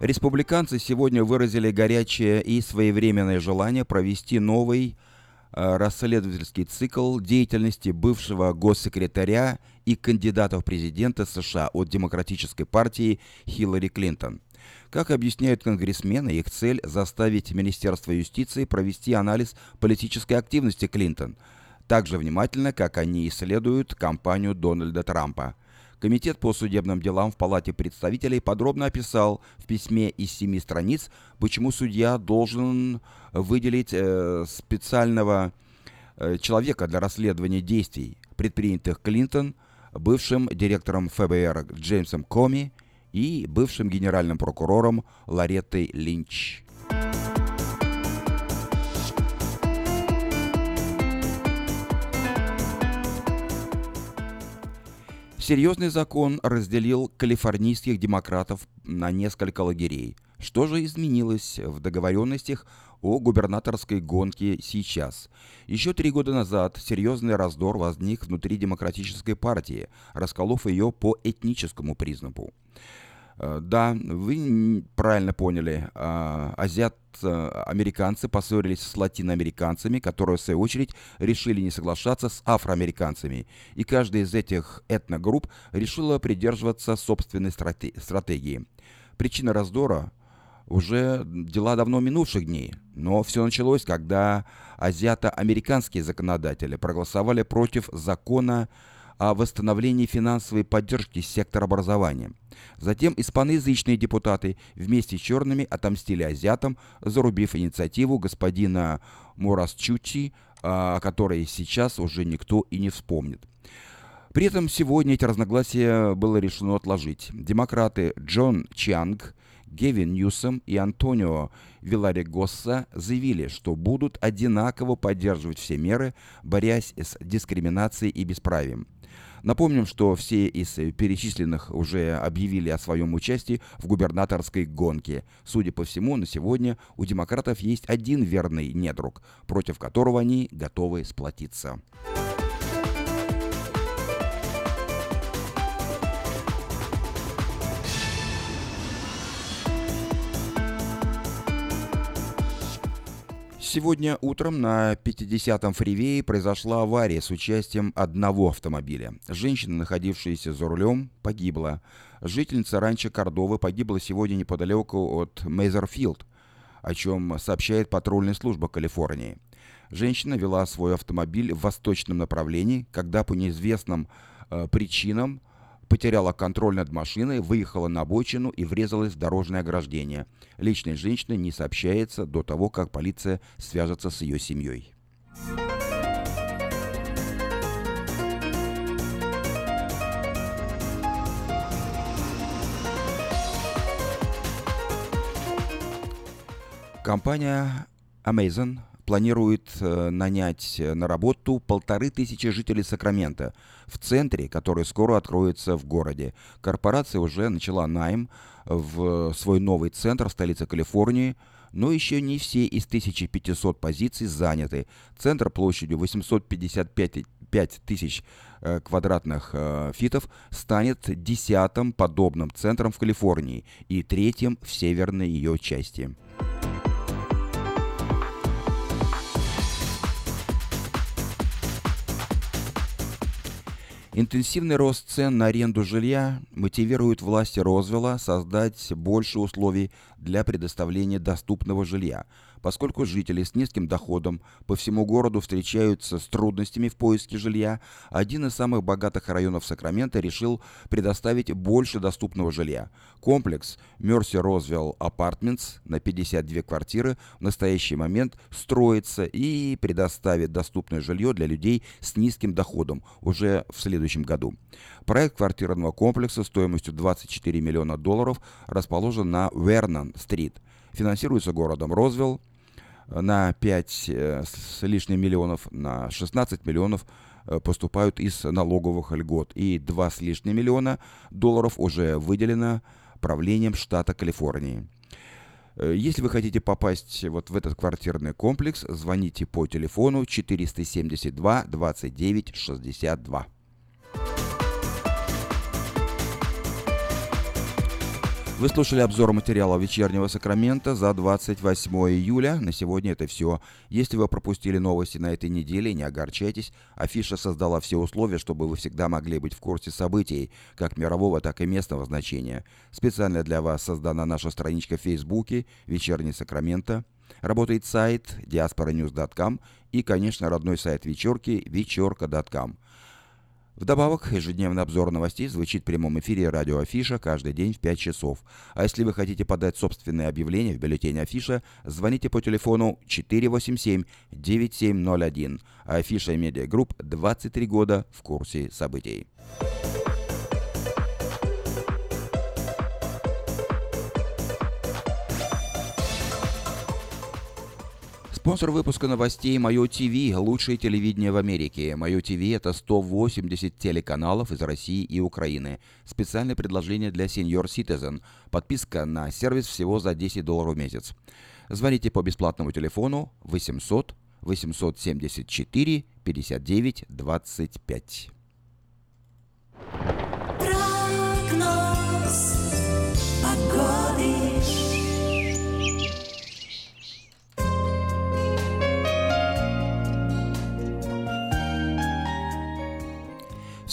Республиканцы сегодня выразили горячее и своевременное желание провести новый э, расследовательский цикл деятельности бывшего госсекретаря и кандидата в президенты США от Демократической партии Хиллари Клинтон. Как объясняют конгрессмены, их цель – заставить Министерство юстиции провести анализ политической активности Клинтон, так же внимательно, как они исследуют кампанию Дональда Трампа. Комитет по судебным делам в Палате представителей подробно описал в письме из семи страниц, почему судья должен выделить э, специального э, человека для расследования действий, предпринятых Клинтон, бывшим директором ФБР Джеймсом Коми – и бывшим генеральным прокурором Лареттой Линч. Серьезный закон разделил калифорнийских демократов на несколько лагерей. Что же изменилось в договоренностях о губернаторской гонке сейчас? Еще три года назад серьезный раздор возник внутри демократической партии, расколов ее по этническому признаку. Э, да, вы правильно поняли. А, азиат американцы поссорились с латиноамериканцами, которые, в свою очередь, решили не соглашаться с афроамериканцами. И каждая из этих этногрупп решила придерживаться собственной стратегии. Причина раздора уже дела давно минувших дней, но все началось, когда азиато-американские законодатели проголосовали против закона о восстановлении финансовой поддержки сектора образования. Затем испаноязычные депутаты вместе с черными отомстили азиатам, зарубив инициативу господина Мурасчучи, о которой сейчас уже никто и не вспомнит. При этом сегодня эти разногласия было решено отложить. Демократы Джон Чанг, Гевин Ньюсом и Антонио Виларигосса заявили, что будут одинаково поддерживать все меры, борясь с дискриминацией и бесправием. Напомним, что все из перечисленных уже объявили о своем участии в губернаторской гонке. Судя по всему, на сегодня у демократов есть один верный недруг, против которого они готовы сплотиться. Сегодня утром на 50-м фривее произошла авария с участием одного автомобиля. Женщина, находившаяся за рулем, погибла. Жительница ранчо Кордовы погибла сегодня неподалеку от Мейзерфилд, о чем сообщает патрульная служба Калифорнии. Женщина вела свой автомобиль в восточном направлении, когда по неизвестным э, причинам потеряла контроль над машиной, выехала на обочину и врезалась в дорожное ограждение. Личной женщины не сообщается до того, как полиция свяжется с ее семьей. Компания Amazon планирует э, нанять э, на работу полторы тысячи жителей Сакрамента в центре, который скоро откроется в городе. Корпорация уже начала найм в свой новый центр в столице Калифорнии, но еще не все из 1500 позиций заняты. Центр площадью 855 5 тысяч э, квадратных фитов станет десятым подобным центром в Калифорнии и третьим в северной ее части. Интенсивный рост цен на аренду жилья мотивирует власти Розвелла создать больше условий для предоставления доступного жилья, поскольку жители с низким доходом по всему городу встречаются с трудностями в поиске жилья, один из самых богатых районов Сакрамента решил предоставить больше доступного жилья. Комплекс Mercy Roswell Apartments на 52 квартиры в настоящий момент строится и предоставит доступное жилье для людей с низким доходом уже в следующем году. Проект квартирного комплекса стоимостью 24 миллиона долларов расположен на Вернон-стрит. Финансируется городом Розвилл на 5 э, с лишним миллионов, на 16 миллионов э, поступают из налоговых льгот. И 2 с лишним миллиона долларов уже выделено правлением штата Калифорнии. Э, если вы хотите попасть вот в этот квартирный комплекс, звоните по телефону 472 29 62. Вы слушали обзор материала вечернего Сакрамента за 28 июля. На сегодня это все. Если вы пропустили новости на этой неделе, не огорчайтесь. Афиша создала все условия, чтобы вы всегда могли быть в курсе событий, как мирового, так и местного значения. Специально для вас создана наша страничка в Фейсбуке «Вечерний Сакраменто». Работает сайт diasporanews.com и, конечно, родной сайт вечерки вечерка.com. Вдобавок, ежедневный обзор новостей звучит в прямом эфире радио Афиша каждый день в 5 часов. А если вы хотите подать собственное объявление в бюллетень Афиша, звоните по телефону 487-9701. Афиша и Медиагрупп 23 года в курсе событий. Спонсор выпуска новостей Мое ТВ – лучшее телевидение в Америке. Мое ТВ – это 180 телеканалов из России и Украины. Специальное предложение для Senior Citizen. Подписка на сервис всего за 10 долларов в месяц. Звоните по бесплатному телефону 800 874 59 25.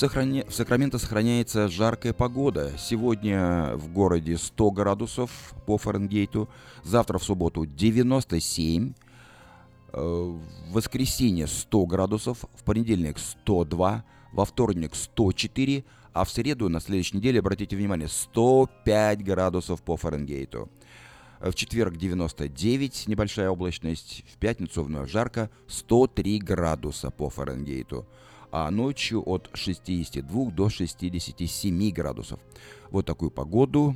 В, Сохране... в Сакраменто сохраняется жаркая погода. Сегодня в городе 100 градусов по Фаренгейту, завтра в субботу 97, э, в воскресенье 100 градусов, в понедельник 102, во вторник 104, а в среду на следующей неделе, обратите внимание, 105 градусов по Фаренгейту. В четверг 99, небольшая облачность. В пятницу вновь жарко, 103 градуса по Фаренгейту а ночью от 62 до 67 градусов. Вот такую погоду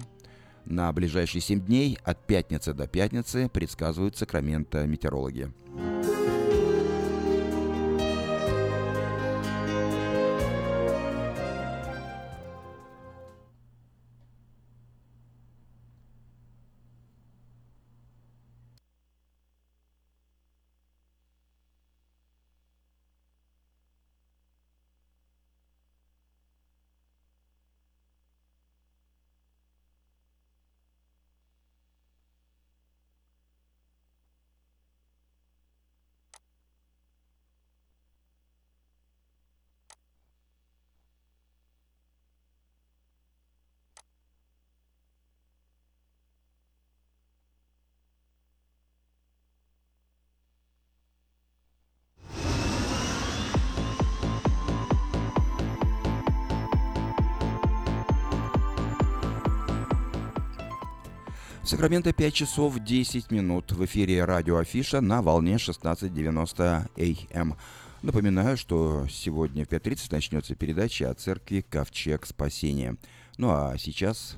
на ближайшие 7 дней от пятницы до пятницы предсказывают Сакраменто метеорологи. Сакраменто 5 часов 10 минут в эфире радио Афиша на волне 16.90 АМ. Напоминаю, что сегодня в 5.30 начнется передача о церкви Ковчег Спасения. Ну а сейчас...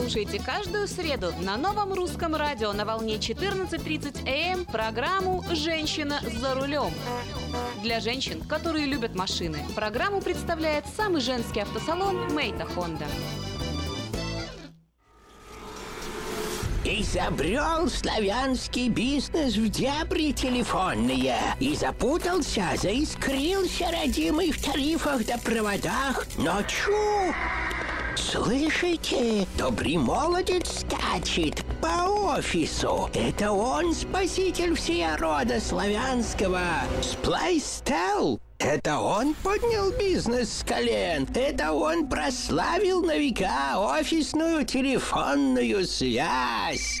Слушайте каждую среду на новом русском радио на волне 14.30 АМ программу «Женщина за рулем». Для женщин, которые любят машины, программу представляет самый женский автосалон «Мейта Хонда». Изобрел славянский бизнес в дебри телефонные И запутался, заискрился родимый в тарифах да проводах Но чу! Слышите? Добрый молодец скачет по офису. Это он спаситель всея рода славянского. Сплайстел. Это он поднял бизнес с колен. Это он прославил на века офисную телефонную связь.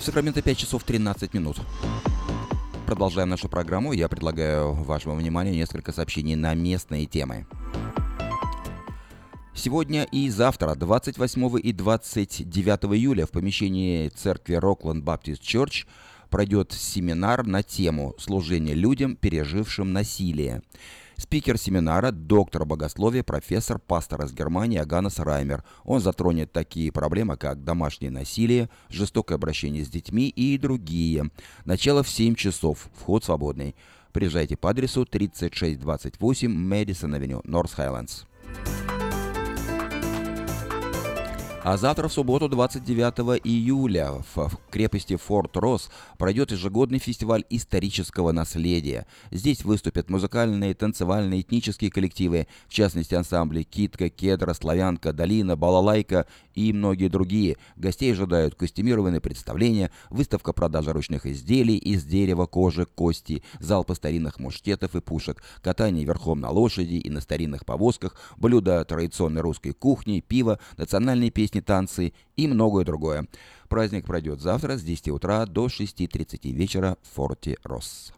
В Сакраменто 5 часов 13 минут. Продолжаем нашу программу. Я предлагаю вашему вниманию несколько сообщений на местные темы. Сегодня и завтра, 28 и 29 июля, в помещении церкви Rockland Baptist Church пройдет семинар на тему «Служение людям, пережившим насилие». Спикер семинара – доктор богословия, профессор, пастор из Германии Аганес Раймер. Он затронет такие проблемы, как домашнее насилие, жестокое обращение с детьми и другие. Начало в 7 часов. Вход свободный. Приезжайте по адресу 3628 Мэдисон Авеню, Норс Хайлендс. А завтра, в субботу, 29 июля, в крепости Форт Росс пройдет ежегодный фестиваль исторического наследия. Здесь выступят музыкальные, танцевальные, этнические коллективы, в частности ансамбли «Китка», «Кедра», «Славянка», «Долина», «Балалайка» и многие другие. Гостей ожидают костюмированные представления, выставка продажи ручных изделий из дерева, кожи, кости, залпы старинных муштетов и пушек, катание верхом на лошади и на старинных повозках, блюда традиционной русской кухни, пиво, национальные песни песни, танцы и многое другое. Праздник пройдет завтра с 10 утра до 6.30 вечера в Форте Росс.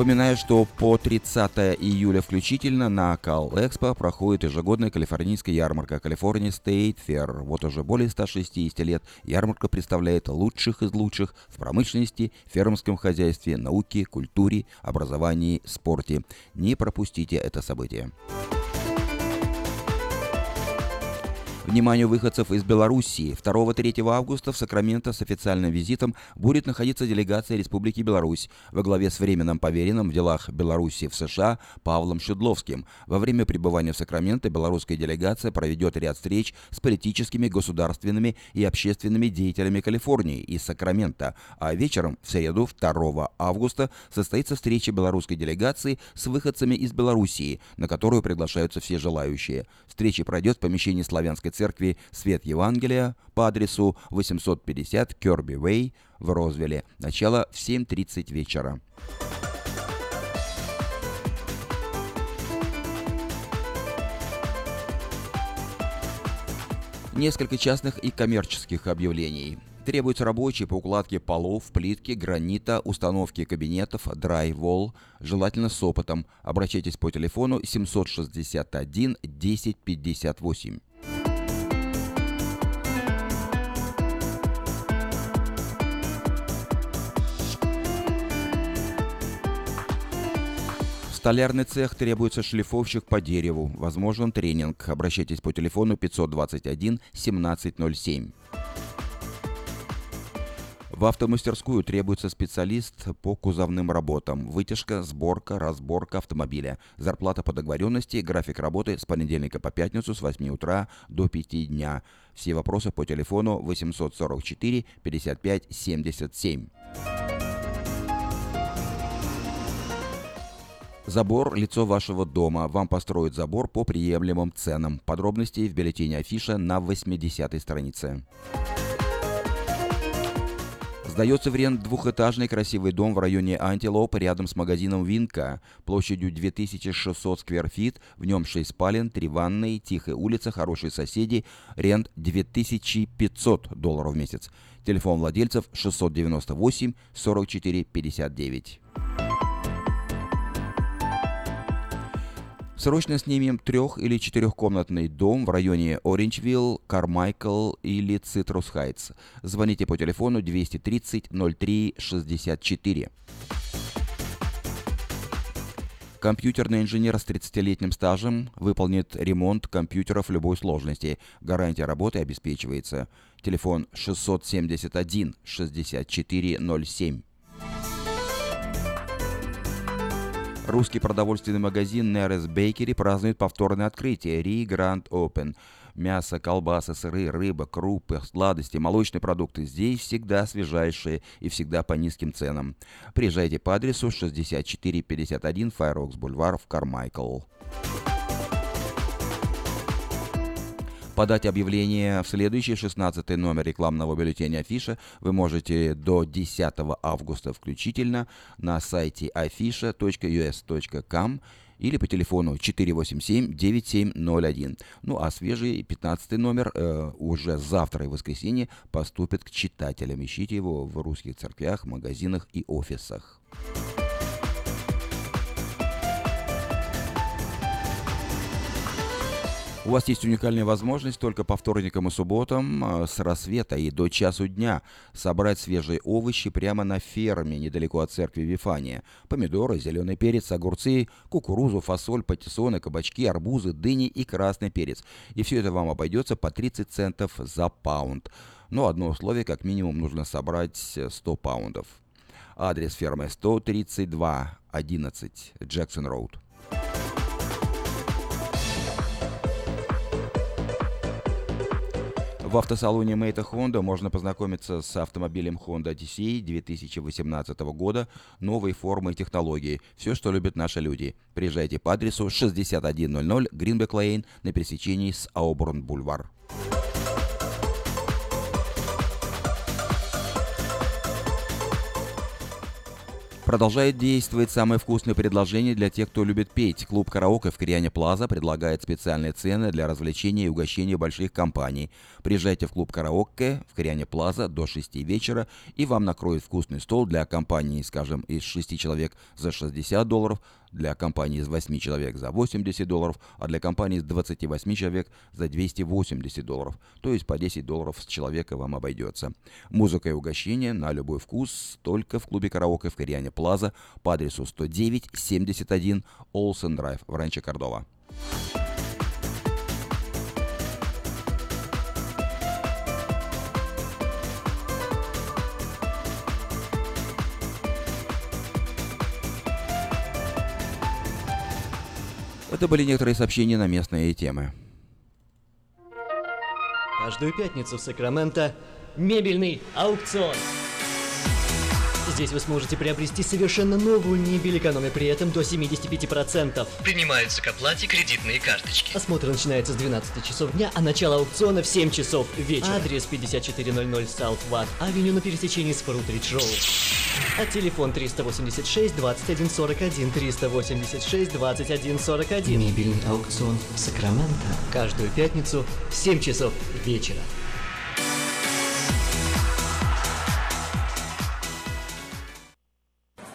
Напоминаю, что по 30 июля включительно на Кал Экспо проходит ежегодная калифорнийская ярмарка Калифорния State Fair. Вот уже более 160 лет ярмарка представляет лучших из лучших в промышленности, фермерском хозяйстве, науке, культуре, образовании, спорте. Не пропустите это событие. Вниманию выходцев из Белоруссии. 2-3 августа в Сакраменто с официальным визитом будет находиться делегация Республики Беларусь во главе с временным поверенным в делах Беларуси в США Павлом Шедловским. Во время пребывания в Сакраменто белорусская делегация проведет ряд встреч с политическими, государственными и общественными деятелями Калифорнии и Сакрамента, а вечером в среду 2 августа состоится встреча белорусской делегации с выходцами из Белоруссии, на которую приглашаются все желающие. Встреча пройдет в помещении славянской церкви Свет Евангелия по адресу 850 Керби Вей в Розвилле. Начало в 7.30 вечера. Несколько частных и коммерческих объявлений. Требуются рабочие по укладке полов, плитки, гранита, установке кабинетов, драйвол, желательно с опытом. Обращайтесь по телефону 761 1058. Столярный цех требуется шлифовщик по дереву. Возможен тренинг. Обращайтесь по телефону 521 1707. В автомастерскую требуется специалист по кузовным работам. Вытяжка, сборка, разборка автомобиля. Зарплата по договоренности, график работы с понедельника по пятницу с 8 утра до 5 дня. Все вопросы по телефону 844 55 77. Забор – лицо вашего дома. Вам построят забор по приемлемым ценам. Подробности в бюллетене Афиша на 80-й странице. Сдается в рент двухэтажный красивый дом в районе Антилоп рядом с магазином Винка площадью 2600 скверфит. В нем 6 спален, 3 ванной, тихая улица, хорошие соседи. Рент 2500 долларов в месяц. Телефон владельцев 698 44 59. Срочно снимем трех- или четырехкомнатный дом в районе Оринджвилл, Кармайкл или Цитрус Хайтс. Звоните по телефону 230 03 64. Компьютерный инженер с 30-летним стажем выполнит ремонт компьютеров любой сложности. Гарантия работы обеспечивается. Телефон 671 6407. Русский продовольственный магазин Нерес Бейкери празднует повторное открытие Ри Гранд Open. Мясо, колбасы, сыры, рыба, крупы, сладости, молочные продукты здесь всегда свежайшие и всегда по низким ценам. Приезжайте по адресу 6451 Fireworks Бульвар в Кармайкл. Подать объявление в следующий 16 номер рекламного бюллетеня Афиша вы можете до 10 августа включительно на сайте afisha.us.com или по телефону 487-9701. Ну а свежий 15 номер э, уже завтра и воскресенье поступит к читателям. Ищите его в русских церквях, магазинах и офисах. У вас есть уникальная возможность только по вторникам и субботам э, с рассвета и до часу дня собрать свежие овощи прямо на ферме недалеко от церкви Вифания. Помидоры, зеленый перец, огурцы, кукурузу, фасоль, патиссоны, кабачки, арбузы, дыни и красный перец. И все это вам обойдется по 30 центов за паунд. Но одно условие, как минимум нужно собрать 100 паундов. Адрес фермы 132 11 Джексон Роуд. В автосалоне Мейта Honda можно познакомиться с автомобилем Honda Odyssey 2018 года, новой формы и технологии. Все, что любят наши люди. Приезжайте по адресу 6100 Greenback Lane на пересечении с Ауборн Бульвар. Продолжает действовать самое вкусное предложение для тех, кто любит петь. Клуб «Караоке» в Кориане Плаза предлагает специальные цены для развлечения и угощения больших компаний. Приезжайте в клуб «Караоке» в Кориане Плаза до 6 вечера, и вам накроют вкусный стол для компании, скажем, из 6 человек за 60 долларов, для компании из 8 человек за 80 долларов, а для компании из 28 человек за 280 долларов. То есть по 10 долларов с человека вам обойдется. Музыка и угощение на любой вкус только в клубе караоке в Кориане Плаза по адресу 109-71 Олсен Драйв в Ранче Кордова. Это были некоторые сообщения на местные темы. Каждую пятницу в Сакраменто мебельный аукцион. Здесь вы сможете приобрести совершенно новую мебель, экономя при этом до 75%. Принимаются к оплате кредитные карточки. Осмотр начинается с 12 часов дня, а начало аукциона в 7 часов вечера. Адрес 5400 South Watt Авеню на пересечении с Фрутридж Роуд. А телефон 386 2141 386 2141. Мебельный аукцион в Сакраменто. Каждую пятницу в 7 часов вечера.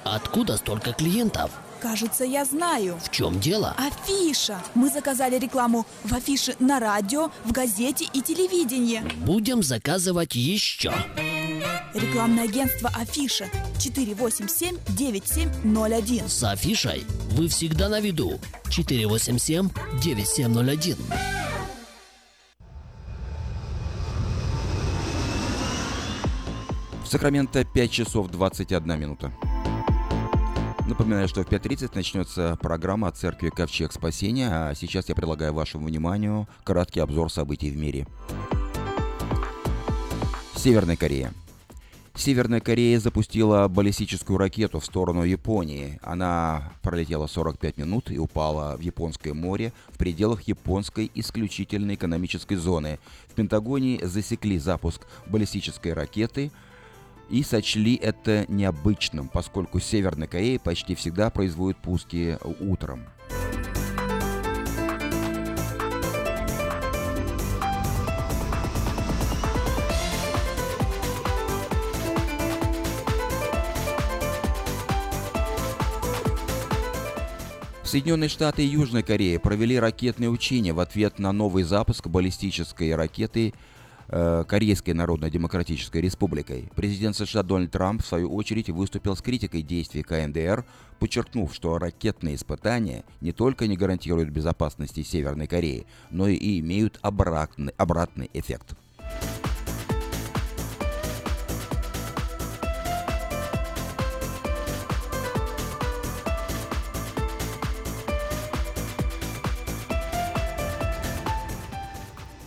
Откуда столько клиентов? Кажется, я знаю. В чем дело? Афиша. Мы заказали рекламу в афише на радио, в газете и телевидении. Будем заказывать еще. Рекламное агентство Афиша 487-9701. С афишей вы всегда на виду. 487-9701. В Сакраменто 5 часов 21 минута. Напоминаю, что в 5.30 начнется программа от церкви Ковчег Спасения, а сейчас я предлагаю вашему вниманию краткий обзор событий в мире. Северная Корея. Северная Корея запустила баллистическую ракету в сторону Японии. Она пролетела 45 минут и упала в Японское море в пределах японской исключительной экономической зоны. В Пентагоне засекли запуск баллистической ракеты и сочли это необычным, поскольку Северная Корея почти всегда производит пуски утром. Соединенные Штаты и Южная Корея провели ракетные учения в ответ на новый запуск баллистической ракеты э, Корейской Народно-Демократической Республикой. Президент США Дональд Трамп, в свою очередь, выступил с критикой действий КНДР, подчеркнув, что ракетные испытания не только не гарантируют безопасности Северной Кореи, но и имеют обратный, обратный эффект.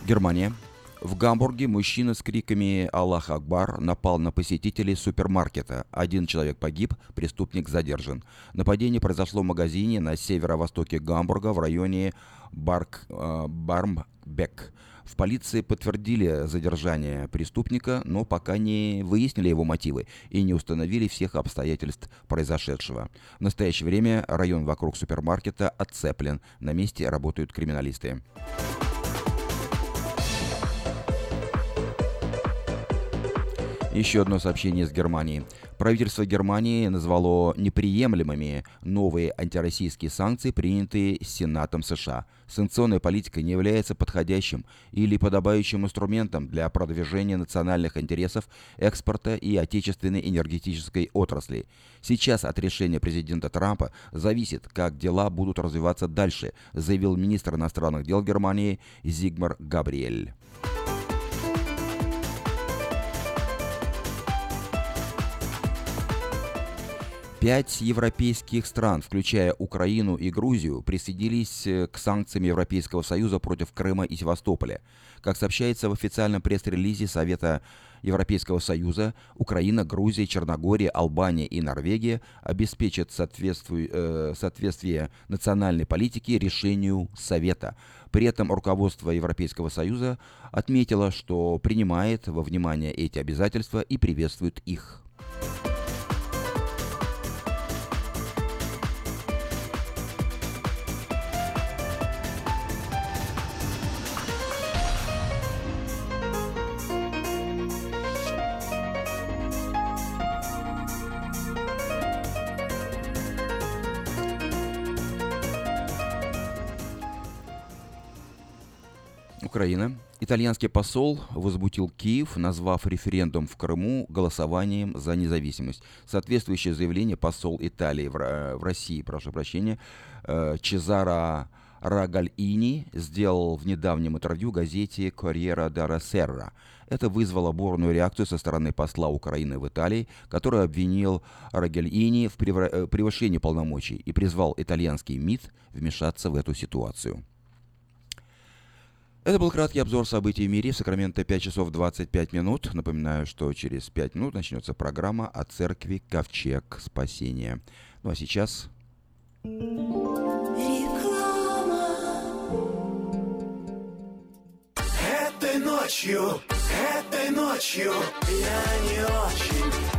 Германия. В Гамбурге мужчина с криками «Аллах Акбар» напал на посетителей супермаркета. Один человек погиб, преступник задержан. Нападение произошло в магазине на северо-востоке Гамбурга в районе Барк, э, Бармбек. В полиции подтвердили задержание преступника, но пока не выяснили его мотивы и не установили всех обстоятельств произошедшего. В настоящее время район вокруг супермаркета отцеплен. На месте работают криминалисты. Еще одно сообщение из Германии. Правительство Германии назвало неприемлемыми новые антироссийские санкции, принятые Сенатом США. Санкционная политика не является подходящим или подобающим инструментом для продвижения национальных интересов экспорта и отечественной энергетической отрасли. Сейчас от решения президента Трампа зависит, как дела будут развиваться дальше, заявил министр иностранных дел Германии Зигмар Габриэль. Пять европейских стран, включая Украину и Грузию, присоединились э, к санкциям Европейского Союза против Крыма и Севастополя. Как сообщается в официальном пресс-релизе Совета Европейского Союза, Украина, Грузия, Черногория, Албания и Норвегия обеспечат соответствие, э, соответствие национальной политики решению Совета. При этом руководство Европейского Союза отметило, что принимает во внимание эти обязательства и приветствует их. Украина. Итальянский посол возбудил Киев, назвав референдум в Крыму голосованием за независимость. Соответствующее заявление посол Италии в, в России, прошу прощения, э, Чезаро Рагальини сделал в недавнем интервью газете «Корьера да Серра». Это вызвало бурную реакцию со стороны посла Украины в Италии, который обвинил Рагальини в э, превышении полномочий и призвал итальянский МИД вмешаться в эту ситуацию. Это был краткий обзор событий в мире. В Сакраменто 5 часов 25 минут. Напоминаю, что через 5 минут начнется программа о церкви Ковчег Спасения. Ну а сейчас... Реклама. Этой ночью, этой ночью я не очень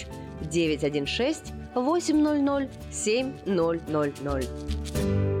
916 800 7000.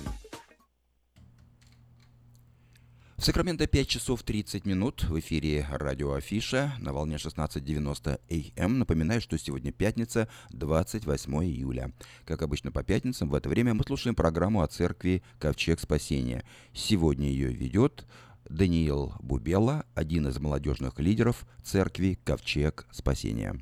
В Сакраменто 5 часов 30 минут в эфире радио Афиша на волне 16.90 АМ. Напоминаю, что сегодня пятница, 28 июля. Как обычно по пятницам в это время мы слушаем программу о церкви «Ковчег спасения». Сегодня ее ведет Даниил Бубела, один из молодежных лидеров церкви «Ковчег спасения».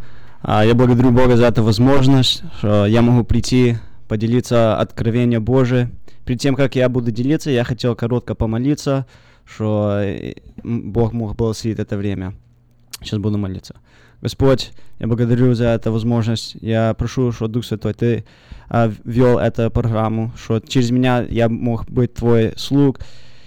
А, Я благодарю Бога за эту возможность, что я могу прийти, поделиться откровением Божие. Перед тем, как я буду делиться, я хотел коротко помолиться, что э, Бог мог благословить это время. Сейчас буду молиться. Господь, я благодарю за эту возможность. Я прошу, что Дух Святой, Ты а, вел эту программу, что через меня я мог быть Твой слуг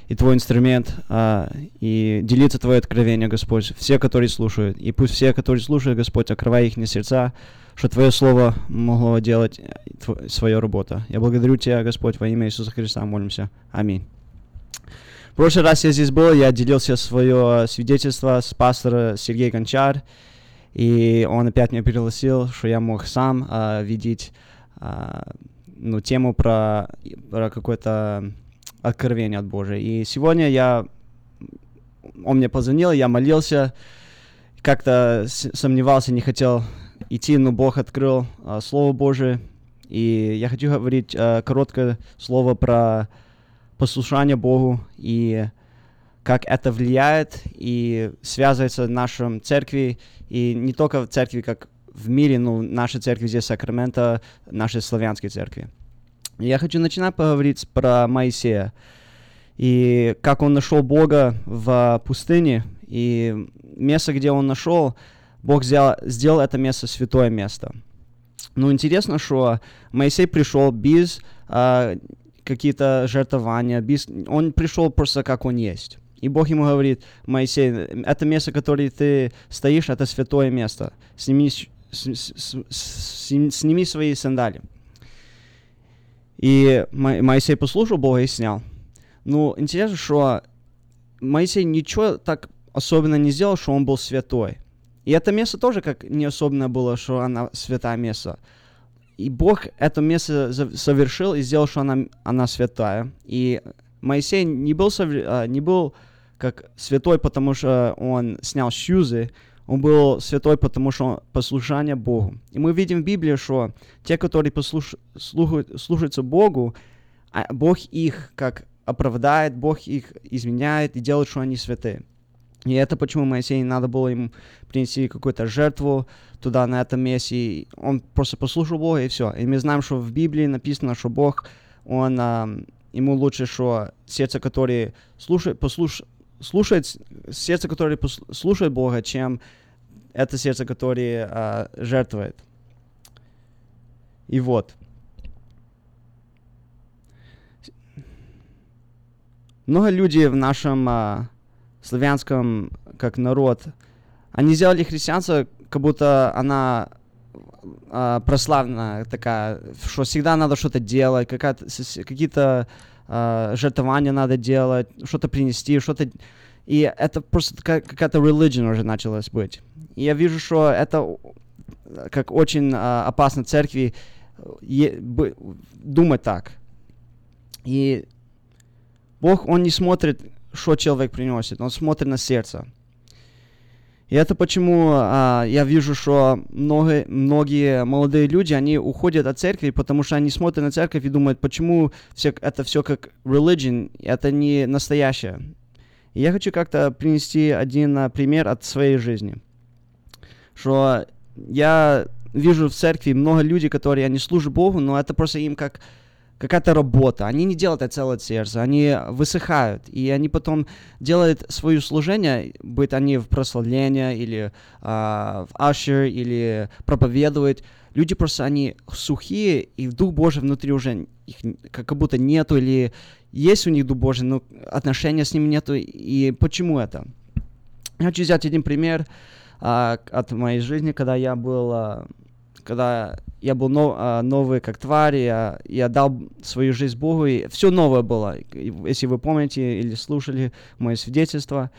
и Твой инструмент, а, и делиться Твое откровение, Господь. Все, которые слушают, и пусть все, которые слушают, Господь, открывай их сердца, что Твое Слово могло делать э, тв- свою работу. Я благодарю Тебя, Господь, во имя Иисуса Христа молимся. Аминь. В прошлый раз я здесь был, я делился свое свидетельство с пастором Сергеем Гончар, и он опять меня пригласил, что я мог сам а, видеть а, ну, тему про, про какое-то откровение от Божия. И сегодня я, он мне позвонил, я молился, как-то сомневался, не хотел идти, но Бог открыл а, Слово Божие. И я хочу говорить а, короткое слово про послушание Богу и как это влияет и связывается в нашем церкви, и не только в церкви, как в мире, но в нашей церкви здесь Сакраменто, нашей славянской церкви. Я хочу начинать поговорить про Моисея и как он нашел Бога в пустыне, и место, где он нашел, Бог сделал, сделал это место святое место. Ну, интересно, что Моисей пришел без а, какие-то жертвования, без... он пришел просто как он есть. И Бог ему говорит, Моисей, это место, которое ты стоишь, это святое место. Сними, с, с, с, сними свои сандали. И Моисей послушал Бога и снял. Ну, интересно, что Моисей ничего так особенно не сделал, что он был святой. И это место тоже как не особенно было, что она святая место. И Бог это место совершил и сделал, что она, она святая. И Моисей не был, а, не был как святой, потому что он снял шьюзы, он был святой, потому что он послушание Богу. И мы видим в Библии, что те, которые послуш... слушают, слушаются Богу, а Бог их как оправдает, Бог их изменяет и делает, что они святые. И это почему Моисею надо было ему принести какую-то жертву туда, на этом месте. И он просто послушал Бога, и все. И мы знаем, что в Библии написано, что Бог, он, а, ему лучше, что сердце, которое слушает, послуш, слушает, сердце, которое слушает Бога, чем это сердце, которое а, жертвует. И вот. Много людей в нашем а, славянском, как народ, они сделали христианство, как будто она а, прославленная такая, что всегда надо что-то делать, какие-то а, жертвования надо делать, что-то принести, что-то... И это просто какая-то religion уже началась быть. И я вижу, что это как очень а, опасно церкви е, б, думать так. И Бог, Он не смотрит, что человек приносит, Он смотрит на сердце. И это почему а, я вижу, что много, многие молодые люди, они уходят от церкви, потому что они смотрят на церковь и думают, почему все, это все как religion, это не настоящее. И я хочу как-то принести один а, пример от своей жизни. Что я вижу в церкви много людей, которые, они служат Богу, но это просто им как какая-то работа. Они не делают это целое сердце, они высыхают, и они потом делают свое служение, быть они в прославлении или э, в ашер, или проповедуют. Люди просто, они сухие, и Дух Божий внутри уже их как будто нету, или есть у них Дух Божий, но отношения с ним нету. И почему это? Я хочу взять один пример э, от моей жизни, когда я был... Э, когда я был нов, а, новый как тварь, я, я дал свою жизнь Богу, и все новое было, если вы помните или слушали мое свидетельство.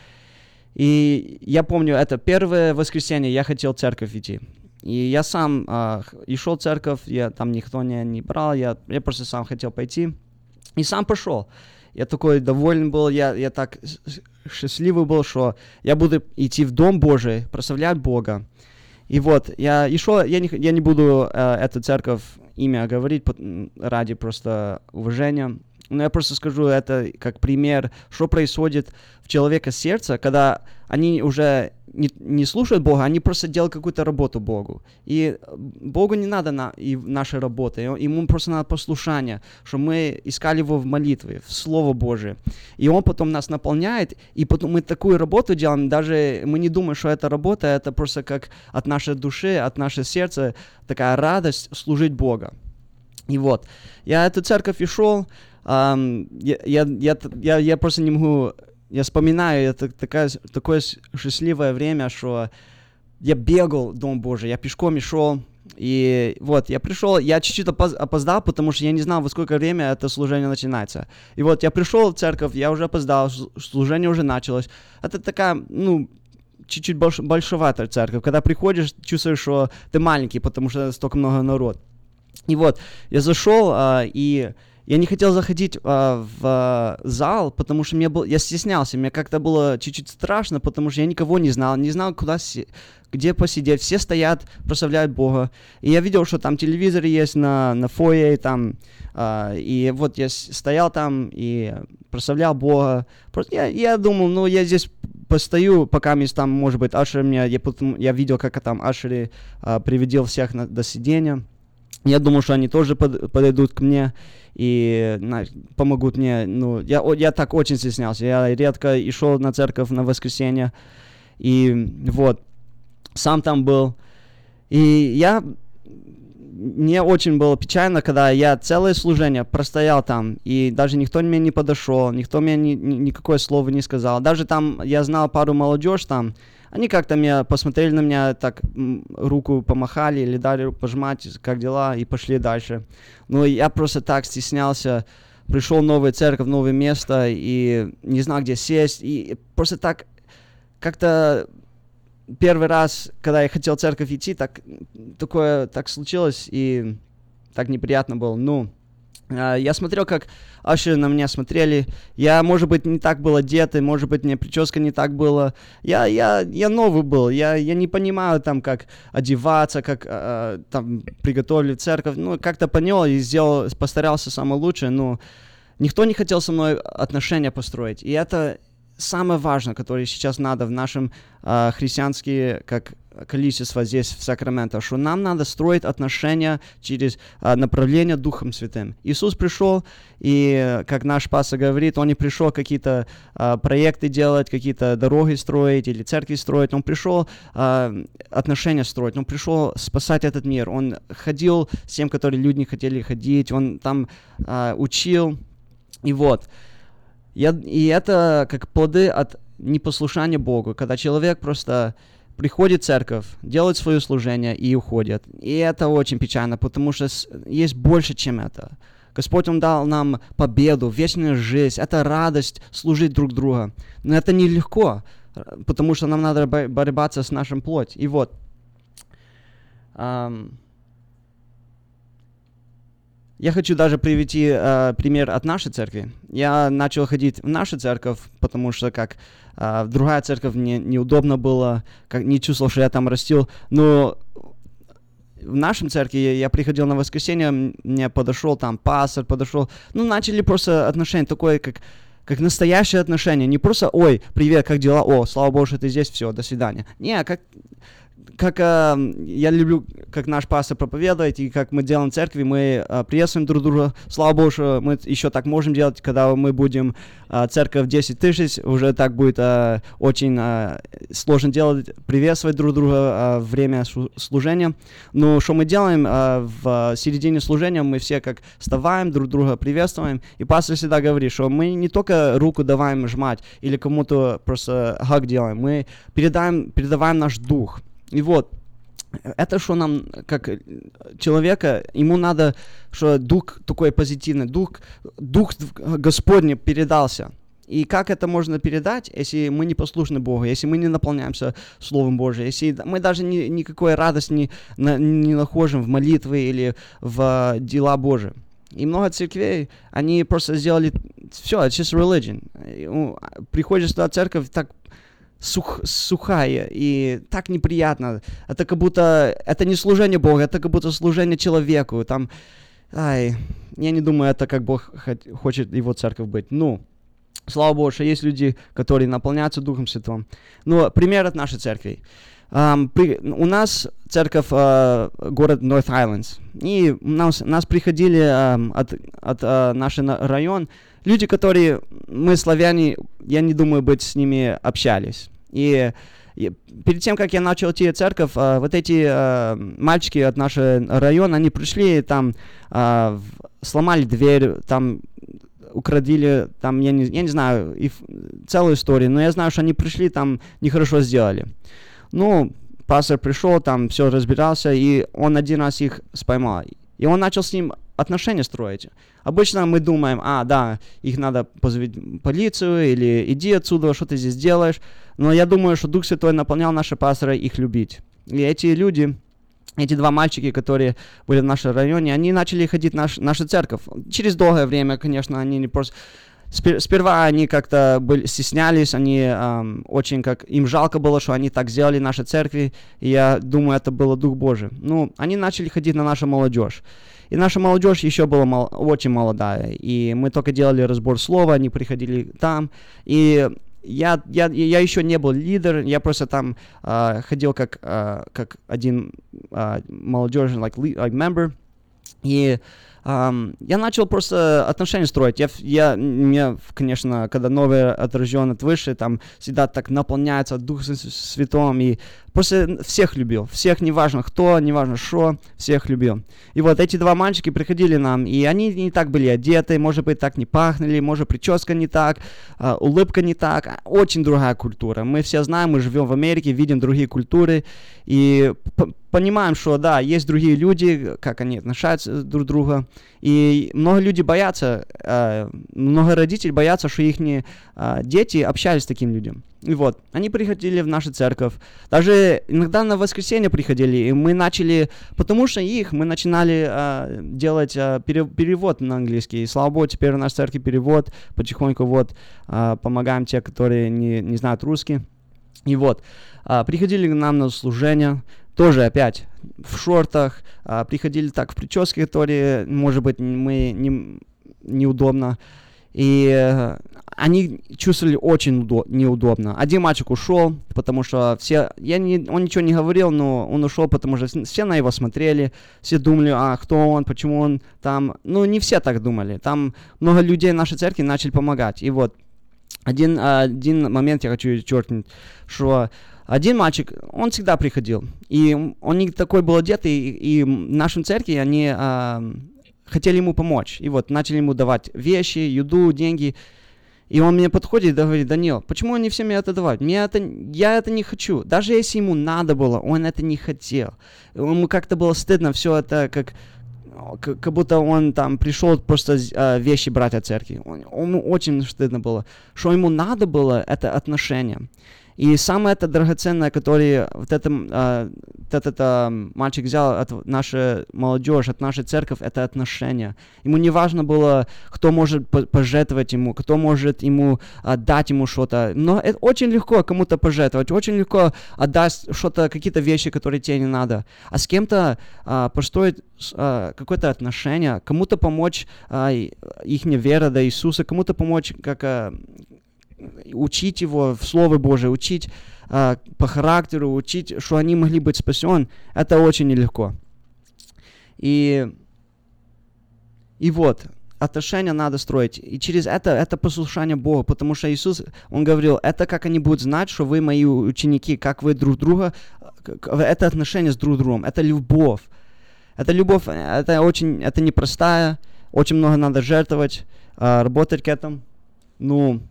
И я помню, это первое воскресенье, я хотел в церковь идти. И я сам э, и шел в церковь, я, там никто не, не брал, я, я просто сам хотел пойти. И сам пошел. Я такой доволен был, я, я так счастливый был, что я буду идти в Дом Божий, прославлять Бога. И вот, я еще, я не, я не буду э, эту церковь имя говорить ради просто уважения, но я просто скажу это как пример, что происходит в человека сердце, когда они уже не, не слушают Бога, они просто делают какую-то работу Богу. И Богу не надо на, и нашей работы, ему просто надо послушание, что мы искали его в молитве, в Слово Божие. И он потом нас наполняет, и потом мы такую работу делаем, даже мы не думаем, что это работа, это просто как от нашей души, от нашего сердца такая радость служить Бога. И вот, я эту церковь и шел, um, я, я, я, я просто не могу я вспоминаю, это такая, такое счастливое время, что я бегал Дом Божий, я пешком и шел, и вот, я пришел, я чуть-чуть опоздал, потому что я не знал, во сколько время это служение начинается. И вот, я пришел в церковь, я уже опоздал, служение уже началось. Это такая, ну, чуть-чуть больш, большеватая церковь. Когда приходишь, чувствуешь, что ты маленький, потому что столько много народ. И вот, я зашел, а, и я не хотел заходить а, в а, зал, потому что мне был, я стеснялся, мне как-то было чуть-чуть страшно, потому что я никого не знал, не знал, куда си, где посидеть. Все стоят, прославляют Бога. И я видел, что там телевизор есть на, на фойе, там А, и вот я стоял там и прославлял Бога. Просто я, я думал, ну, я здесь постою, пока мне там, может быть, Ашер меня, я, я видел, как там Ашери а, приведел всех на, до сидения. Я думал, что они тоже под- подойдут к мне и на- помогут мне. Ну, я, я так очень стеснялся. Я редко и шел на церковь на воскресенье. И вот, сам там был. И я... Мне очень было печально, когда я целое служение простоял там, и даже никто мне не подошел, никто мне ни, ни- никакое слово не сказал. Даже там я знал пару молодежь там, они как-то меня посмотрели на меня, так руку помахали или дали руку пожимать, как дела, и пошли дальше. Но я просто так стеснялся. Пришел в новую церковь, в новое место, и не знал, где сесть. И просто так как-то первый раз, когда я хотел в церковь идти, так такое так случилось, и так неприятно было. Ну, я смотрел, как Аши на меня смотрели. Я, может быть, не так был одет, и, может быть, мне прическа не так была. Я, я, я новый был, я, я не понимаю там, как одеваться, как а, там приготовили церковь. Ну, как-то понял и сделал, постарался самое лучшее, но никто не хотел со мной отношения построить. И это самое важное, которое сейчас надо в нашем а, христианские, как количество здесь в Сакраменто, что нам надо строить отношения через а, направление Духом Святым. Иисус пришел, и, э, как наш пастор говорит, Он не пришел какие-то а, проекты делать, какие-то дороги строить или церкви строить. Он пришел а, отношения строить, Он пришел спасать этот мир. Он ходил с тем, которые люди не хотели ходить, Он там а, учил. И вот, я, и это как плоды от непослушания Богу, когда человек просто приходит в церковь, делает свое служение и уходит. И это очень печально, потому что есть больше, чем это. Господь, Он дал нам победу, вечную жизнь, это радость служить друг другу. Но это нелегко, потому что нам надо бо- бороться с нашим плоть. И вот, ам, я хочу даже привести э, пример от нашей церкви. Я начал ходить в нашу церковь, потому что как э, в другая церковь мне неудобно было, как не чувствовал, что я там растил. Но в нашем церкви я, я приходил на воскресенье, мне подошел там пастор, подошел, ну начали просто отношения такое, как как настоящее отношение, не просто, ой, привет, как дела, о, слава богу, что ты здесь, все, до свидания. Не, как, как э, я люблю, как наш пастор проповедует, и как мы делаем в церкви, мы э, приветствуем друг друга. Слава Богу, что мы еще так можем делать, когда мы будем э, церковь 10 тысяч, уже так будет э, очень э, сложно делать, приветствовать друг друга э, время слу- служения. Но что мы делаем э, в середине служения, мы все как вставаем, друг друга приветствуем, и пастор всегда говорит, что мы не только руку даваем жмать или кому-то просто хаг делаем, мы передаем, передаваем наш дух. И вот, это что нам, как человека, ему надо, что дух такой позитивный, дух, дух Господний передался. И как это можно передать, если мы не послушны Богу, если мы не наполняемся Словом Божьим, если мы даже ни, никакой радости не, на- не находим в молитве или в э, дела Божьи. И много церквей, они просто сделали все, it's just religion. Приходишь туда в церковь, так сух, сухая и так неприятно. Это как будто, это не служение Богу, это как будто служение человеку. Там, ай, я не думаю, это как Бог хочет его церковь быть. Ну, слава Богу, что есть люди, которые наполняются Духом Святым. Ну, пример от нашей церкви. Ам, при- у нас церковь, а, город North Islands. И у нас, нас приходили ам, от, от а, нашего на- район люди, которые, мы славяне, я не думаю, быть с ними общались. И, и перед тем, как я начал идти в церковь, а, вот эти а, мальчики от нашего района, они пришли, там в- сломали дверь, там украдили, там, я не, я не знаю, и целую историю, но я знаю, что они пришли, там нехорошо сделали. Ну, пастор пришел, там все разбирался, и он один раз их споймал. И он начал с ним отношения строить. Обычно мы думаем, а, да, их надо позвать полицию, или иди отсюда, что ты здесь делаешь. Но я думаю, что Дух Святой наполнял наши пастора их любить. И эти люди, эти два мальчики, которые были в нашем районе, они начали ходить в наш, нашу церковь. Через долгое время, конечно, они не просто... Спер- Сперва они как-то были, стеснялись, они ам, очень как... Им жалко было, что они так сделали в нашей церкви, и я думаю, это было Дух Божий. Ну, они начали ходить на нашу молодежь. И наша молодежь еще была мол- очень молодая. И мы только делали разбор слова, они приходили там. И я, я, я еще не был лидер, я просто там uh, ходил как, uh, как один uh, молодежный like, like member. И Um, я начал просто отношения строить. Я, я, мне, конечно, когда новый отражен от выше, там всегда так наполняется Духом Святым, и просто всех любил. Всех, неважно кто, неважно что, всех любил. И вот эти два мальчики приходили нам, и они не так были одеты, может быть, так не пахнули, может, прическа не так, uh, улыбка не так. Очень другая культура. Мы все знаем, мы живем в Америке, видим другие культуры, и понимаем, что да, есть другие люди, как они относятся друг к другу, и много людей боятся, э, много родителей боятся, что их э, дети общались с таким людям. И вот, они приходили в нашу церковь, даже иногда на воскресенье приходили, и мы начали, потому что их, мы начинали э, делать э, перевод на английский, и слава богу, теперь у нас в церкви перевод, потихоньку вот, помогаем те, которые не, не знают русский. И вот, приходили к нам на служение, тоже опять в шортах, а, приходили так в прическе, которые, может быть, мы не, неудобно. И э, они чувствовали очень удо- неудобно. Один мальчик ушел, потому что все, я не, он ничего не говорил, но он ушел, потому что все на него смотрели, все думали, а кто он, почему он там. Ну, не все так думали. Там много людей нашей церкви начали помогать. И вот один, один момент я хочу черкнуть, что один мальчик, он всегда приходил, и он не такой был одет, и, и в нашем церкви они а, хотели ему помочь, и вот начали ему давать вещи, еду, деньги, и он мне подходит и говорит, Данил, почему они все мне это давать? Мне это, я это не хочу. Даже если ему надо было, он это не хотел. Ему как-то было стыдно все это, как, как будто он там пришел просто э, вещи брать от церкви. Он, ему очень стыдно было. Что ему надо было, это отношения. И самое это драгоценное, которое вот, это, э, вот этот э, мальчик взял от нашей молодежи, от нашей церкви, это отношения. Ему не важно было, кто может пожертвовать ему, кто может ему э, дать ему что-то. Но это очень легко кому-то пожертвовать, очень легко отдать что-то, какие-то вещи, которые тебе не надо. А с кем-то э, построить э, какое-то отношение, кому-то помочь э, их вера до Иисуса, кому-то помочь как э, учить его в Слово Божие, учить э, по характеру, учить, что они могли быть спасен, это очень нелегко. И, и вот, отношения надо строить. И через это, это послушание Бога, потому что Иисус, Он говорил, это как они будут знать, что вы мои ученики, как вы друг друга, это отношение с друг другом, это любовь. Это любовь, это очень, это непростая, очень много надо жертвовать, э, работать к этому. Ну,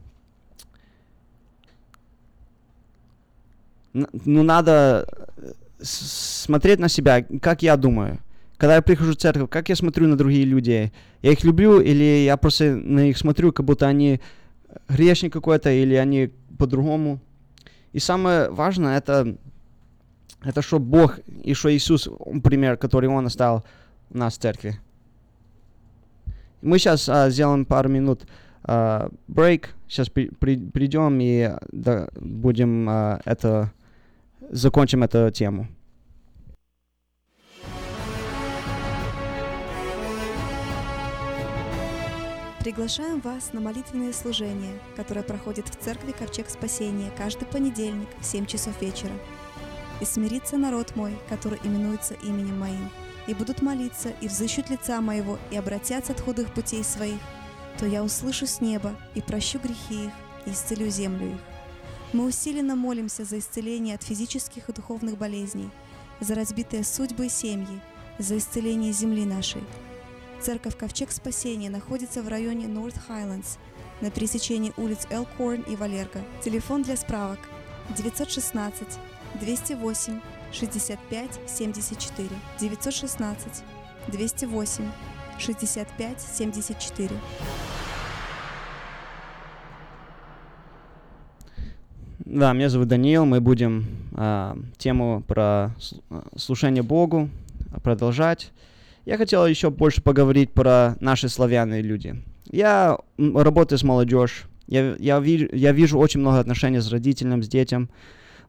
ну, надо э, смотреть на себя, как я думаю. Когда я прихожу в церковь, как я смотрю на других людей? Я их люблю или я просто на них смотрю, как будто они грешник какой-то или они по-другому? И самое важное это, это что Бог и что Иисус, пример, который Он оставил у нас в церкви. Мы сейчас а, сделаем пару минут а, break. Сейчас при, при, придем и да, будем а, это закончим эту тему. Приглашаем вас на молитвенное служение, которое проходит в церкви Ковчег Спасения каждый понедельник в 7 часов вечера. «И смирится народ мой, который именуется именем моим, и будут молиться, и взыщут лица моего, и обратятся от худых путей своих, то я услышу с неба, и прощу грехи их, и исцелю землю их. Мы усиленно молимся за исцеление от физических и духовных болезней, за разбитые судьбы и семьи, за исцеление земли нашей. Церковь Ковчег Спасения находится в районе North Highlands на пересечении улиц Элкорн и Валерго. Телефон для справок 916 208 65 74 916 208 65 74 Да, меня зовут Даниил. Мы будем э, тему про слушание Богу продолжать. Я хотел еще больше поговорить про наши славяные люди. Я работаю с молодежью. Я, я, вижу, я вижу очень много отношений с родителем, с детям.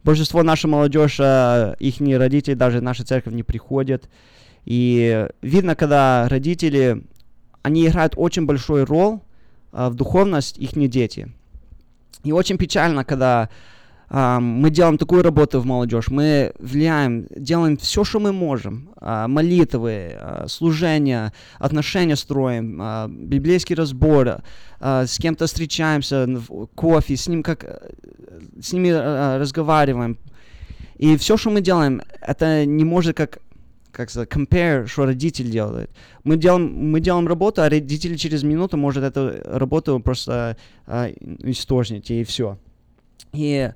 Большинство нашей молодежи, их родители даже в нашу церковь не приходят. И видно, когда родители, они играют очень большой роль а, в духовность их дети. И очень печально, когда а, мы делаем такую работу в молодежь, мы влияем, делаем все, что мы можем. А, молитвы, а, служения, отношения строим, а, библейский разбор, а, с кем-то встречаемся, кофе, с ним как с ними а, разговариваем. И все, что мы делаем, это не может как как сказать, compare, что родитель делает. Мы делаем, мы делаем работу, а родитель через минуту может эту работу просто а, исторгнуть, и все. И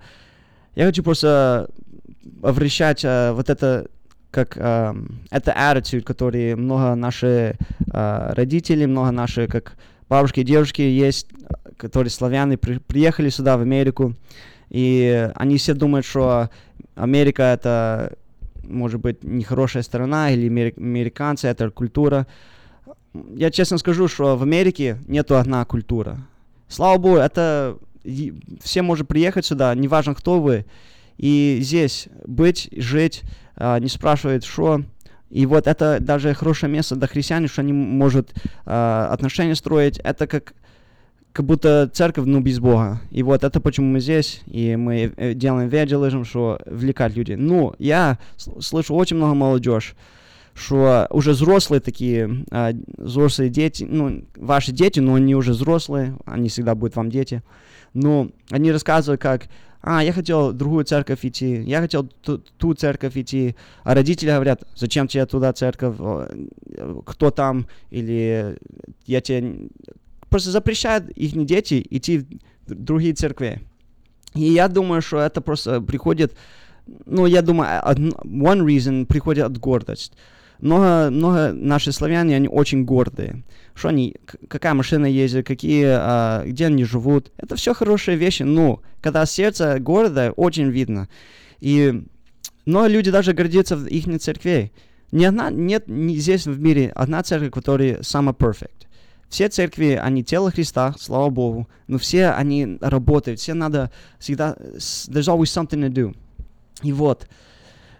я хочу просто обращать а, вот это как а, это attitude, который много наши а, родители, много наши как бабушки и девушки есть, которые славяне при, приехали сюда в Америку, и они все думают, что Америка это может быть, нехорошая сторона, или американцы, это культура. Я честно скажу, что в Америке нету одна культура. Слава Богу, это все может приехать сюда, неважно кто вы, и здесь быть, жить, а, не спрашивает, что. И вот это даже хорошее место для христиан, что они могут а, отношения строить. Это как как будто церковь, ну, без Бога. И вот это почему мы здесь, и мы э, делаем evangelism, что влекать людей. Ну, я слышу очень много молодежь, что уже взрослые такие, а, взрослые дети, ну, ваши дети, но они уже взрослые, они всегда будут вам дети. Но они рассказывают, как, а, я хотел в другую церковь идти, я хотел ту, ту церковь идти, а родители говорят, зачем тебе туда церковь, кто там, или я тебе просто запрещают их дети идти в другие церкви. И я думаю, что это просто приходит, ну, я думаю, one reason приходит от гордости. Много, много наши славяне, они очень гордые. Что они, какая машина ездит, какие, а, где они живут. Это все хорошие вещи, но когда сердце города, очень видно. И много люди даже гордятся в их церкви. Ни одна, нет ни здесь в мире одна церковь, которая самая perfect. Все церкви, они тело Христа, слава Богу, но все они работают, все надо всегда, there's always something to do. И вот,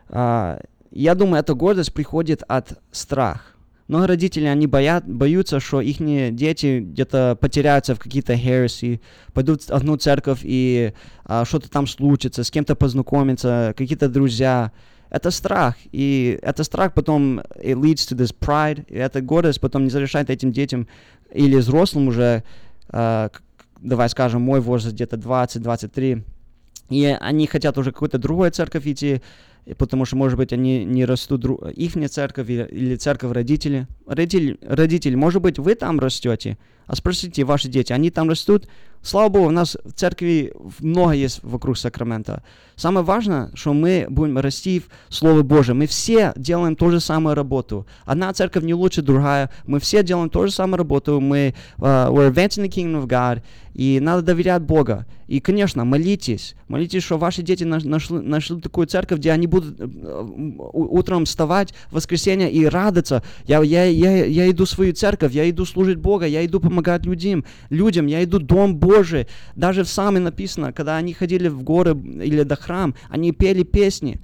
uh, я думаю, эта гордость приходит от страха. Много родителей, они боят, боятся, что их дети где-то потеряются в какие-то heresy, пойдут в одну церковь и а, что-то там случится, с кем-то познакомиться, какие-то друзья. Это страх, и это страх потом it leads to this pride, и эта гордость потом не разрешает этим детям или взрослым уже, э, давай скажем, мой возраст где-то 20-23, и они хотят уже какую-то другую церковь идти, потому что, может быть, они не растут, дру... их церковь или, или церковь родители. Родитель, родитель, может быть, вы там растете, а спросите, ваши дети, они там растут? Слава Богу, у нас в церкви много есть вокруг Сакрамента. Самое важное, что мы будем расти в Слово Божие. Мы все делаем ту же самую работу. Одна церковь не лучше другая. Мы все делаем ту же самую работу. Мы uh, we're advancing the kingdom of God. И надо доверять Бога. И, конечно, молитесь. Молитесь, что ваши дети нашли, нашли такую церковь, где они будут утром вставать в воскресенье и радоваться. Я, я, я, я иду в свою церковь, я иду служить Бога, я иду помогать людям, людям, я иду Дом Божий. Даже в Саме написано, когда они ходили в горы или до храм, они пели песни.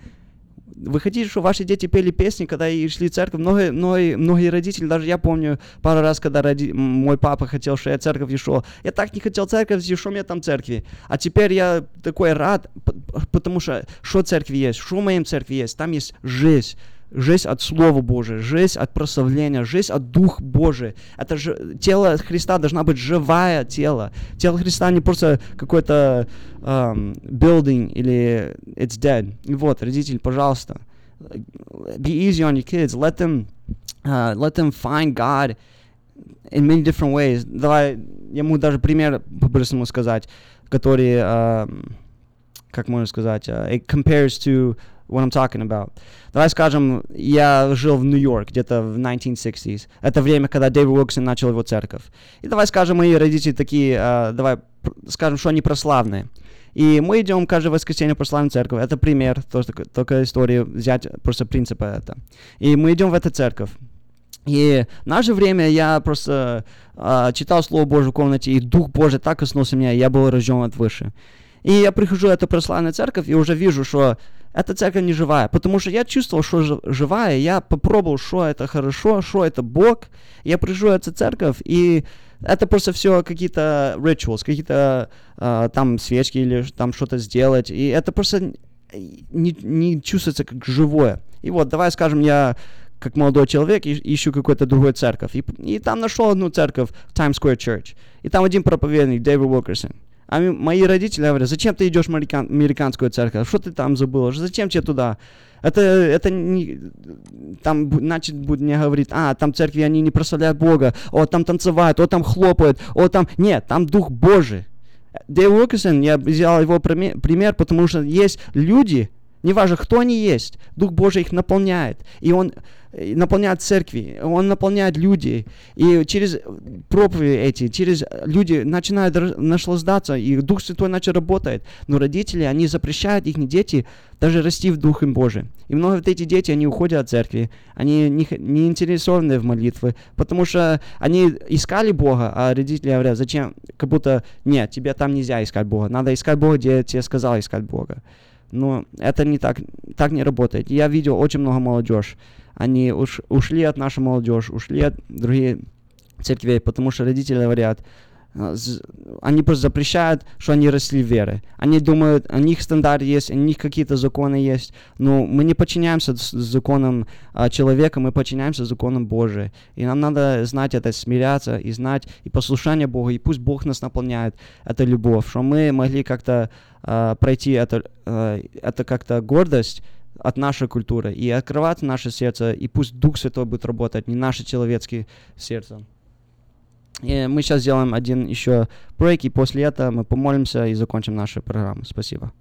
Вы хотите, чтобы ваши дети пели песни, когда и шли в церковь? Многие, многие, многие родители, даже я помню пару раз, когда роди... мой папа хотел, что я церковь и. Я так не хотел церковь, и что мне там церкви? А теперь я такой рад, потому что что церкви есть, что в моем церкви есть, там есть жизнь жизнь от Слова Божия, жизнь от прославления, жизнь от Дух Божий. Это же тело Христа должна быть живое тело. Тело Христа не просто какой-то um, building или it's dead. Вот, родитель, пожалуйста, be easy on your kids. Let them, uh, let them find God in many different ways. Давай, могу даже пример по-быстрому сказать, который, uh, как можно сказать, uh, it compares to what I'm talking about. Давай скажем, я жил в Нью-Йорк где-то в 1960s. Это время, когда Дэвид Уилксон начал его церковь. И давай скажем, мои родители такие, uh, давай скажем, что они прославные. И мы идем каждое воскресенье в прославленную церковь. Это пример, только, только история взять просто принципа это. И мы идем в эту церковь. И в наше время я просто uh, читал Слово Божье в комнате, и Дух Божий так коснулся меня, и я был рожден от выше. И я прихожу в эту прославленную церковь, и уже вижу, что эта церковь не живая, потому что я чувствовал, что жи- живая, я попробовал, что это хорошо, что это Бог, я пришел в эту церковь, и это просто все какие-то rituals, какие-то а, там свечки или там что-то сделать, и это просто не, не чувствуется как живое. И вот, давай скажем, я как молодой человек ищу какую-то другую церковь, и, и там нашел одну церковь, Times Square Church, и там один проповедник, Дэвид Уилкерсон. А мои родители говорят, зачем ты идешь в американ- американскую церковь? Что ты там забыл? Зачем тебе туда? Это, это не, там, значит, будет мне говорить, а, там церкви, они не прославляют Бога, о, там танцевают, о, там хлопают, о, там, нет, там Дух Божий. Дэйв Уилкерсон, я взял его приме- пример, потому что есть люди, неважно, кто они есть, Дух Божий их наполняет, и Он наполняет церкви, Он наполняет людей, и через проповеди эти, через люди начинают наслаждаться, и Дух Святой начал работать, но родители, они запрещают их дети даже расти в Духе Божьем. И много вот эти дети, они уходят от церкви, они не, не интересованы в молитве, потому что они искали Бога, а родители говорят, зачем, как будто, нет, тебе там нельзя искать Бога, надо искать Бога, где тебе сказал искать Бога. Но это не так, так не работает. Я видел очень много молодежь, они уш- ушли от нашей молодежи, ушли от других церквей, потому что родители говорят, они просто запрещают, что они росли в вере. Они думают, у них стандарт есть, у них какие-то законы есть, но мы не подчиняемся законам а, человека, мы подчиняемся законам Божия. И нам надо знать это, смиряться и знать и послушание Бога, и пусть Бог нас наполняет этой любовь, что мы могли как-то а, пройти это, а, это как-то гордость, от нашей культуры и открывать наше сердце, и пусть Дух Святой будет работать, не наше человеческое сердце. И мы сейчас сделаем один еще брейк, и после этого мы помолимся и закончим нашу программу. Спасибо.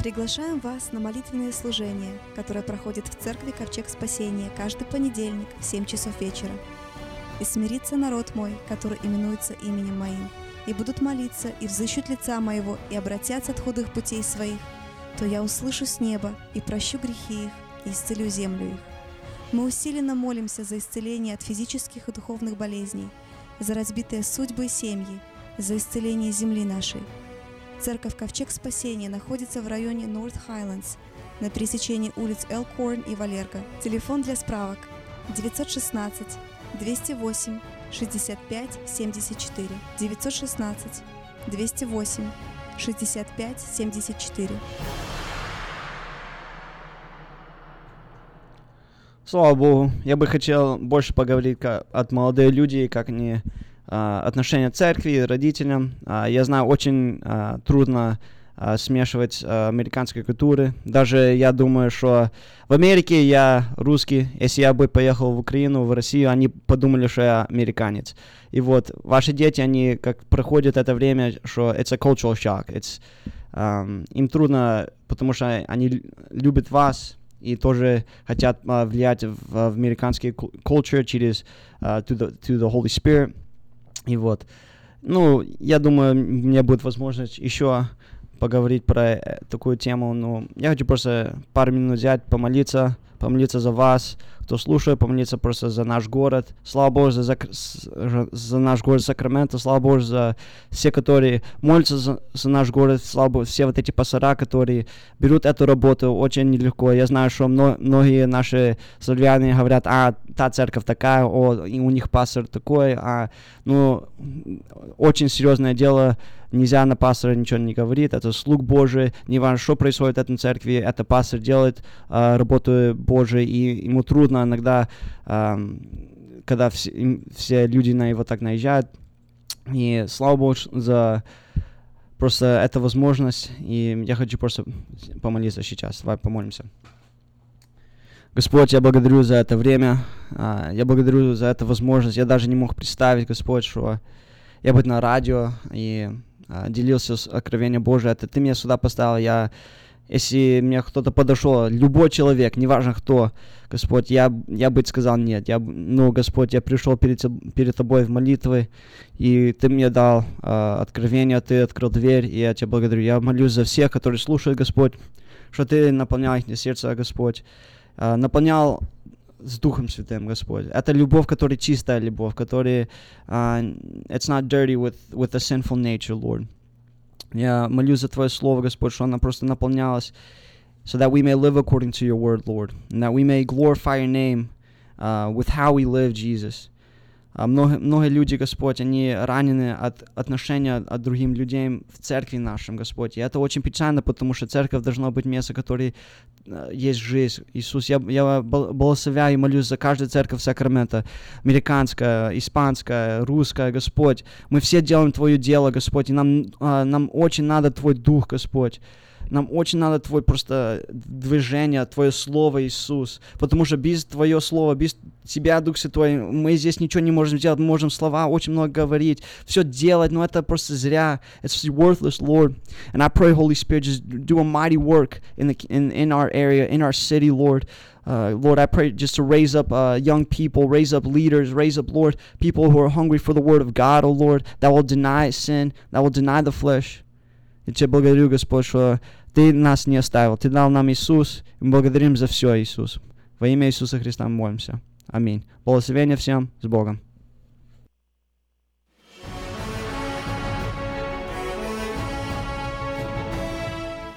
Приглашаем вас на молитвенное служение, которое проходит в церкви Ковчег Спасения каждый понедельник в 7 часов вечера. «И смирится народ мой, который именуется именем моим, и будут молиться, и взыщут лица моего, и обратятся от худых путей своих, то я услышу с неба и прощу грехи их, и исцелю землю их». Мы усиленно молимся за исцеление от физических и духовных болезней, за разбитые судьбы и семьи, за исцеление земли нашей. Церковь Ковчег Спасения находится в районе North Highlands на пересечении улиц Элкорн и Валерго. Телефон для справок 916 208 65 74 916 208 65 74 Слава Богу, я бы хотел больше поговорить ка- от молодых людей, как они а, отношения церкви, родителям. А, я знаю, очень а, трудно а, смешивать а, американские культуры. Даже я думаю, что в Америке я русский. Если я бы поехал в Украину, в Россию, они подумали, что я американец. И вот ваши дети, они как проходят это время, что a cultural shock. It's, ам, им трудно, потому что они лю- любят вас, и тоже хотят а, влиять в, в американский culture через а, to, the, to the Holy Spirit. И вот. Ну, я думаю, у меня будет возможность еще поговорить про э, такую тему. Ну, я хочу просто пару минут взять, помолиться, помолиться за вас, кто слушает, помолиться просто за наш город. Слава Богу за, Зак- за- наш город Сакраменто, слава Богу за все, которые молятся за, за наш город, слава Богу, все вот эти пастора, которые берут эту работу очень нелегко. Я знаю, что мно- многие наши славяне говорят, а, та церковь такая, о, и у них пастор такой, а, ну, очень серьезное дело, нельзя на пастора ничего не говорить, это слуг Божий, не важно, что происходит в этом церкви, это пастор делает а, работу Божию, и ему трудно иногда, когда все, все люди на его так наезжают, и слава Богу за просто эту возможность, и я хочу просто помолиться сейчас, давай помолимся. Господь, я благодарю за это время, а, я благодарю за эту возможность. Я даже не мог представить, Господь, что я быть на радио и а, делился с откровением Божие. Это ты меня сюда поставил. Я, если мне кто-то подошел, любой человек, неважно кто, Господь, я, я бы сказал нет. Я, ну, Господь, я пришел перед, перед Тобой в молитвы, и Ты мне дал а, откровение, Ты открыл дверь, и я Тебя благодарю. Я молюсь за всех, которые слушают, Господь, что Ты наполнял их сердце, Господь, а, наполнял с Духом Святым, Господь. Это любовь, которая чистая любовь, которая uh, it's not dirty with, with a sinful nature, Lord. Я молюсь за Твое Слово, Господь, что оно просто наполнялось, so that we may live according to your word, Lord, and that we may glorify your name uh, with how we live, Jesus. А много, много люди, Господь, они ранены от отношения от другим людей в церкви нашем, Господь. И это очень печально, потому что церковь должна быть место, которое э, есть жизнь. Иисус, я, я благословляю и молюсь за каждую церковь Сакрамента, американская, испанская, русская, Господь. Мы все делаем Твое дело, Господь, и нам, э, нам очень надо Твой Дух, Господь. Нам очень надо Твое просто движение, Твое Слово, Иисус. Потому что без Твое Слово, без Тебя, Дух Святой, мы здесь ничего не можем сделать. Мы можем слова очень много говорить, все делать, но это просто зря. It's worthless, Lord. And I pray, Holy Spirit, just do a mighty work in, the, in, in our area, in our city, Lord. Uh, Lord, I pray just to raise up uh, young people, raise up leaders, raise up, Lord, people who are hungry for the Word of God, oh Lord, that will deny sin, that will deny the flesh. Я Тебя благодарю, Господь, что Ты нас не оставил. Ты дал нам Иисус. И мы благодарим за все, Иисус. Во имя Иисуса Христа мы молимся. Аминь. Благословения всем. С Богом.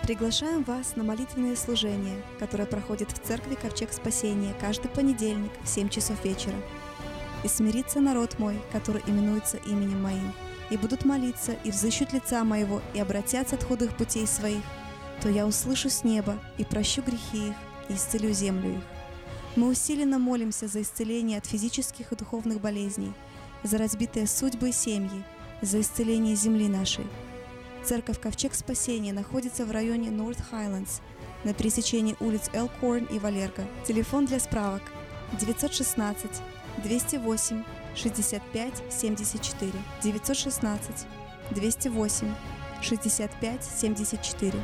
Приглашаем вас на молитвенное служение, которое проходит в церкви Ковчег Спасения каждый понедельник в 7 часов вечера. «И смирится народ мой, который именуется именем моим, и будут молиться, и взыщут лица моего, и обратятся от худых путей своих, то я услышу с неба и прощу грехи их, и исцелю землю их. Мы усиленно молимся за исцеление от физических и духовных болезней, за разбитые судьбы и семьи, за исцеление земли нашей. Церковь Ковчег Спасения находится в районе North Highlands на пересечении улиц Элкорн и Валерго. Телефон для справок 916 208 65 74 916 208 65 74.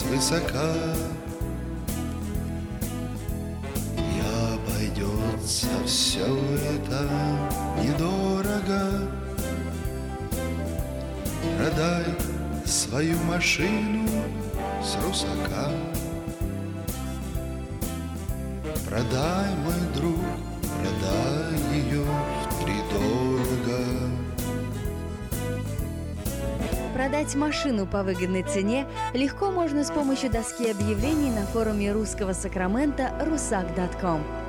Свысока. И обойдется все это недорого. Продай свою машину с русака. Продай, мой друг, продай Продать машину по выгодной цене легко можно с помощью доски объявлений на форуме русского Сакрамента rusak.com.